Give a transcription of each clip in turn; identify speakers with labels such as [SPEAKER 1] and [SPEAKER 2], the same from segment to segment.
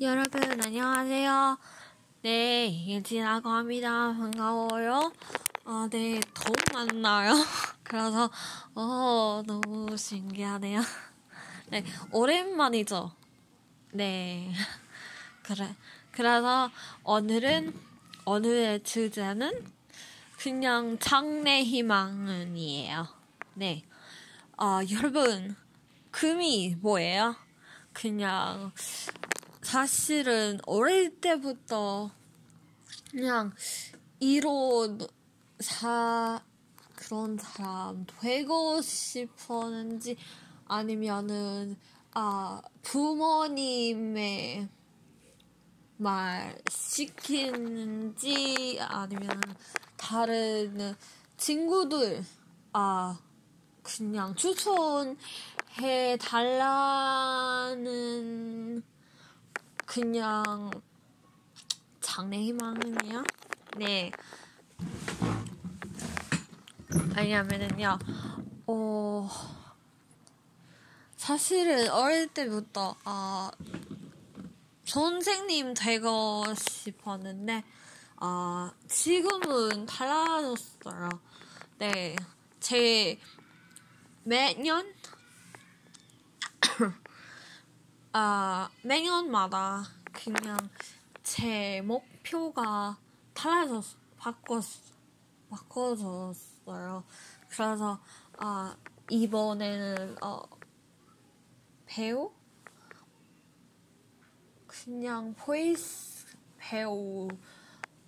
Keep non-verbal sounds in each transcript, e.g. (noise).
[SPEAKER 1] 여러분 안녕하세요. 네, 예진이라고 합니다. 반가워요. 아, 네, 더욱 만나요. (laughs) 그래서 어 너무 신기하네요. (laughs) 네, 오랜만이죠. 네, (laughs) 그래. 그래서 오늘은 오늘의 주제는 그냥 장래 희망은이에요. 네, 아 여러분 금이 뭐예요? 그냥 사실은 어릴 때부터 그냥 이론 사 그런 사람 되고 싶었는지 아니면은 아 부모님의 말 시키는지 아니면 다른 친구들 아 그냥 추천해 달라는 그냥 장래희망이요? 네. 왜냐면은요, 어, 사실은 어릴 때부터, 아, 선생님 되고 싶었는데, 아, 지금은 달라졌어요. 네. 제, 매년, 아, 매년마다 그냥 제 목표가 달라졌, 바꿨, 바꿔졌어요. 그래서, 아, 이번에는, 어, 배우? 그냥 보이스 배우,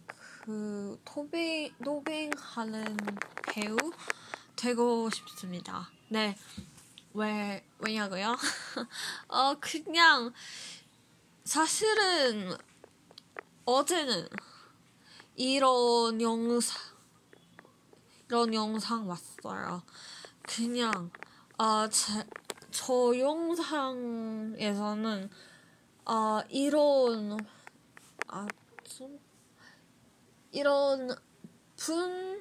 [SPEAKER 1] 그, 토빙, 노빙하는 배우 되고 싶습니다. 네. 왜, 왜냐고요? (laughs) 어, 그냥, 사실은, 어제는, 이런 영상, 이런 영상 왔어요. 그냥, 아, 제, 저 영상에서는, 아, 이런, 아, 좀, 이런 분,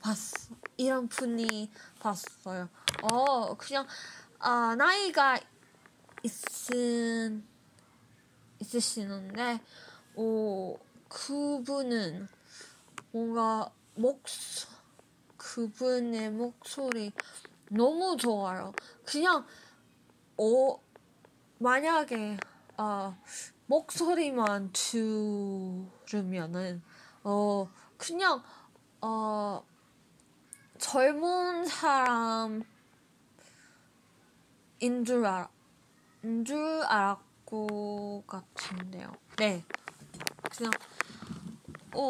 [SPEAKER 1] 봤어. 이런 분이 봤어요. 어, 그냥, 아, 나이가 있은, 있으시는데, 오, 그분은 뭔가 목소, 그분의 목소리 너무 좋아요. 그냥, 어, 만약에, 아, 목소리만 들으면은, 어, 그냥, 어, 젊은 사람인 줄 알, 인줄 알았고 같은데요. 네. 그냥, 어,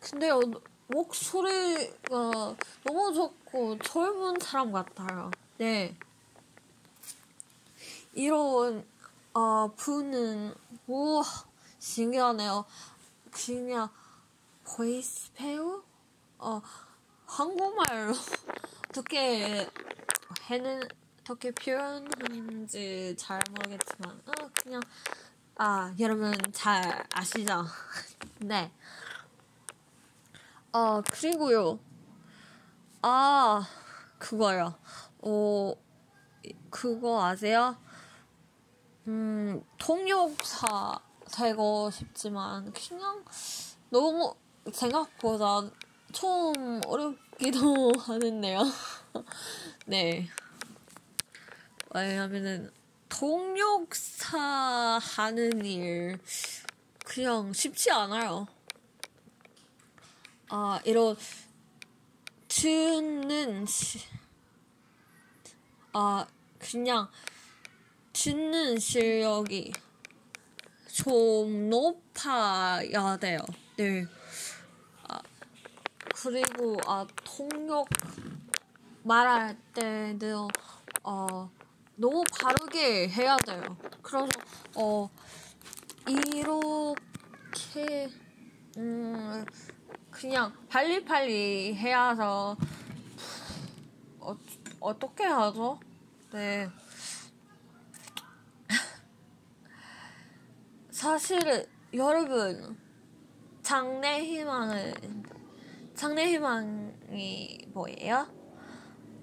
[SPEAKER 1] 근데 요, 목소리가 너무 좋고 젊은 사람 같아요. 네. 이런, 어, 분은, 우와, 신기하네요. 그냥, 보이스 배우? 어, 한국말로 (laughs) 어떻게 해는 어떻게 표현하는지 잘 모르겠지만 어, 그냥 아 여러분 잘 아시죠? (laughs) 네. 어 그리고요. 아 그거요. 어 그거 아세요? 음 통역사 되고 싶지만 그냥 너무 생각보다 좀 어렵기도 (laughs) 하는데요. (laughs) 네. 왜냐면은 통역사 하는 일 그냥 쉽지 않아요. 아 이런 듣는 시, 아 그냥 듣는 실력이 좀 높아야 돼요. 네. 그리고 아 통역 말할 때도 어 너무 바르게 해야 돼요. 그래서 어 이렇게 음 그냥 빨리빨리 해야서 어, 어떻게 하죠? 네. (laughs) 사실 여러분 장래 희망은 장래 희망이 뭐예요?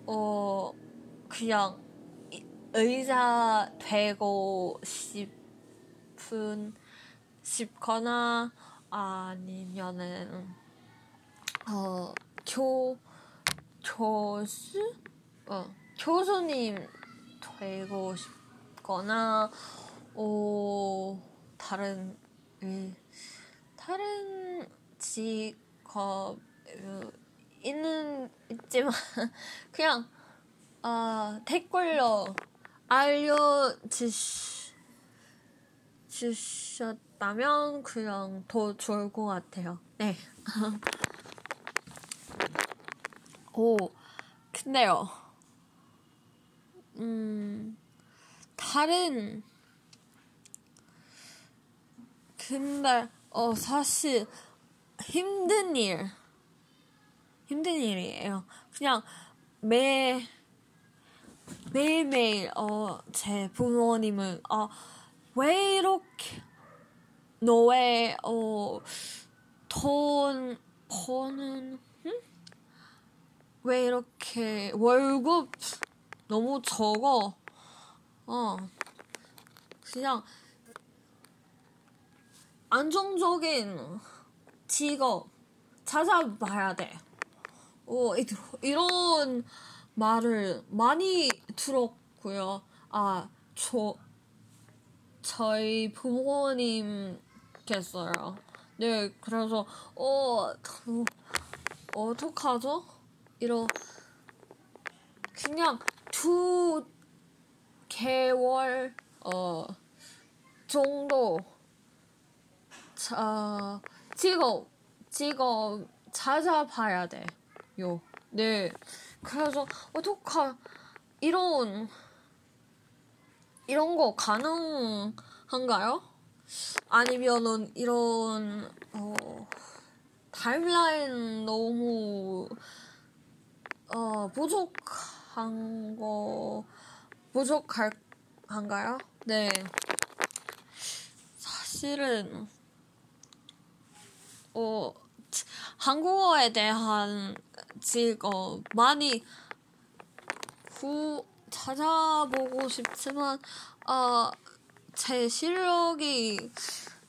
[SPEAKER 1] 어, 그냥 의사 되고 싶은 싶거나 아니면은 어 교 교수 어 교수님 되고 싶거나 어 다른 음, 다른 직업 어, 있는 있지만 (laughs) 그냥 아 댓글로 알려주시 주셨다면 그냥 더 좋을 것 같아요. 네. (laughs) 오, 근데요. 음, 다른, 근데, 어, 사실, 힘든 일, 힘든 일이에요. 그냥, 매, 매일매일, 어, 제 부모님은, 어, 왜 이렇게, 너의, 어, 돈, 버는, 응? 왜 이렇게 월급 너무 적어? 어, 그냥 안정적인 직업 찾아봐야 돼. 어, 이런 말을 많이 들었고요. 아, 저, 저희 부모님께서요. 네, 그래서, 어, 어떡하죠? 이런 그냥 두 개월 어 정도 자 직업 직업 찾아봐야 돼 요. 네. 그래서 어떡하 이런 이런 거 가능한가요? 아니면은 이런 어 타임라인 너무 어, 부족한 거, 부족할 한가요? 네. 사실은, 어, 한국어에 대한 직업 많이 구, 찾아보고 싶지만, 어, 제 실력이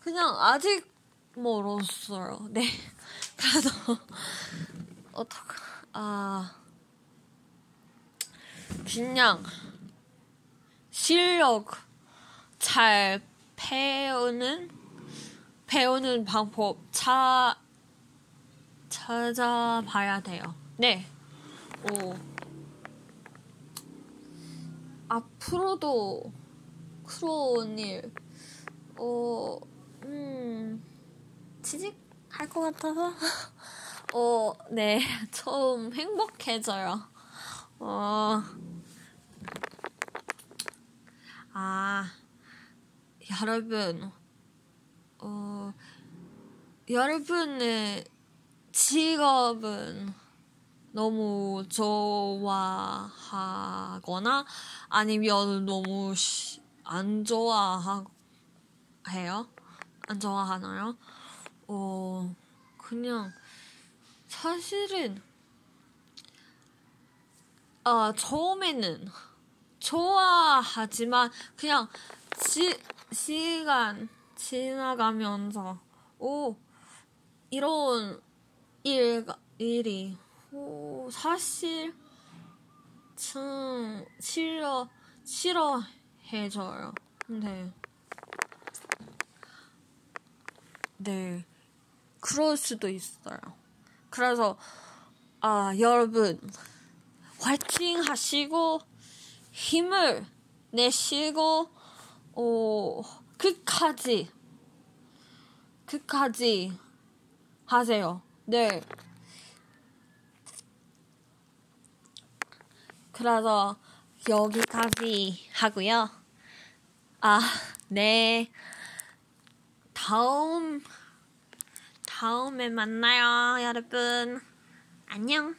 [SPEAKER 1] 그냥 아직 멀었어요. 네. (laughs) 그래서, 어떡, 아, 그냥 실력 잘 배우는 배우는 방법 차 찾아봐야 돼요. 네. 오. 앞으로도 그런 일, 어, 음, 취직할 것 같아서, (laughs) 어, 네, (laughs) 좀 행복해져요. 어, 아, 여러분, 어, 여러분의 직업은 너무 좋아하거나 아니면 너무 안 좋아해요? 안 좋아하나요? 어, 그냥 사실은 어, 처음에는 좋아하지만 그냥 시, 시간 지나가면서 오 이런 일 일이 오 사실 참 싫어 싫어해져요. 근데 네 그럴 수도 있어요. 그래서 아 여러분 화이팅 하시고 힘을 내쉬고 어, 끝까지 끝까지 하세요. 네. 그래서 여기까지 하고요. 아, 네. 다음 다음에 만나요, 여러분. 안녕.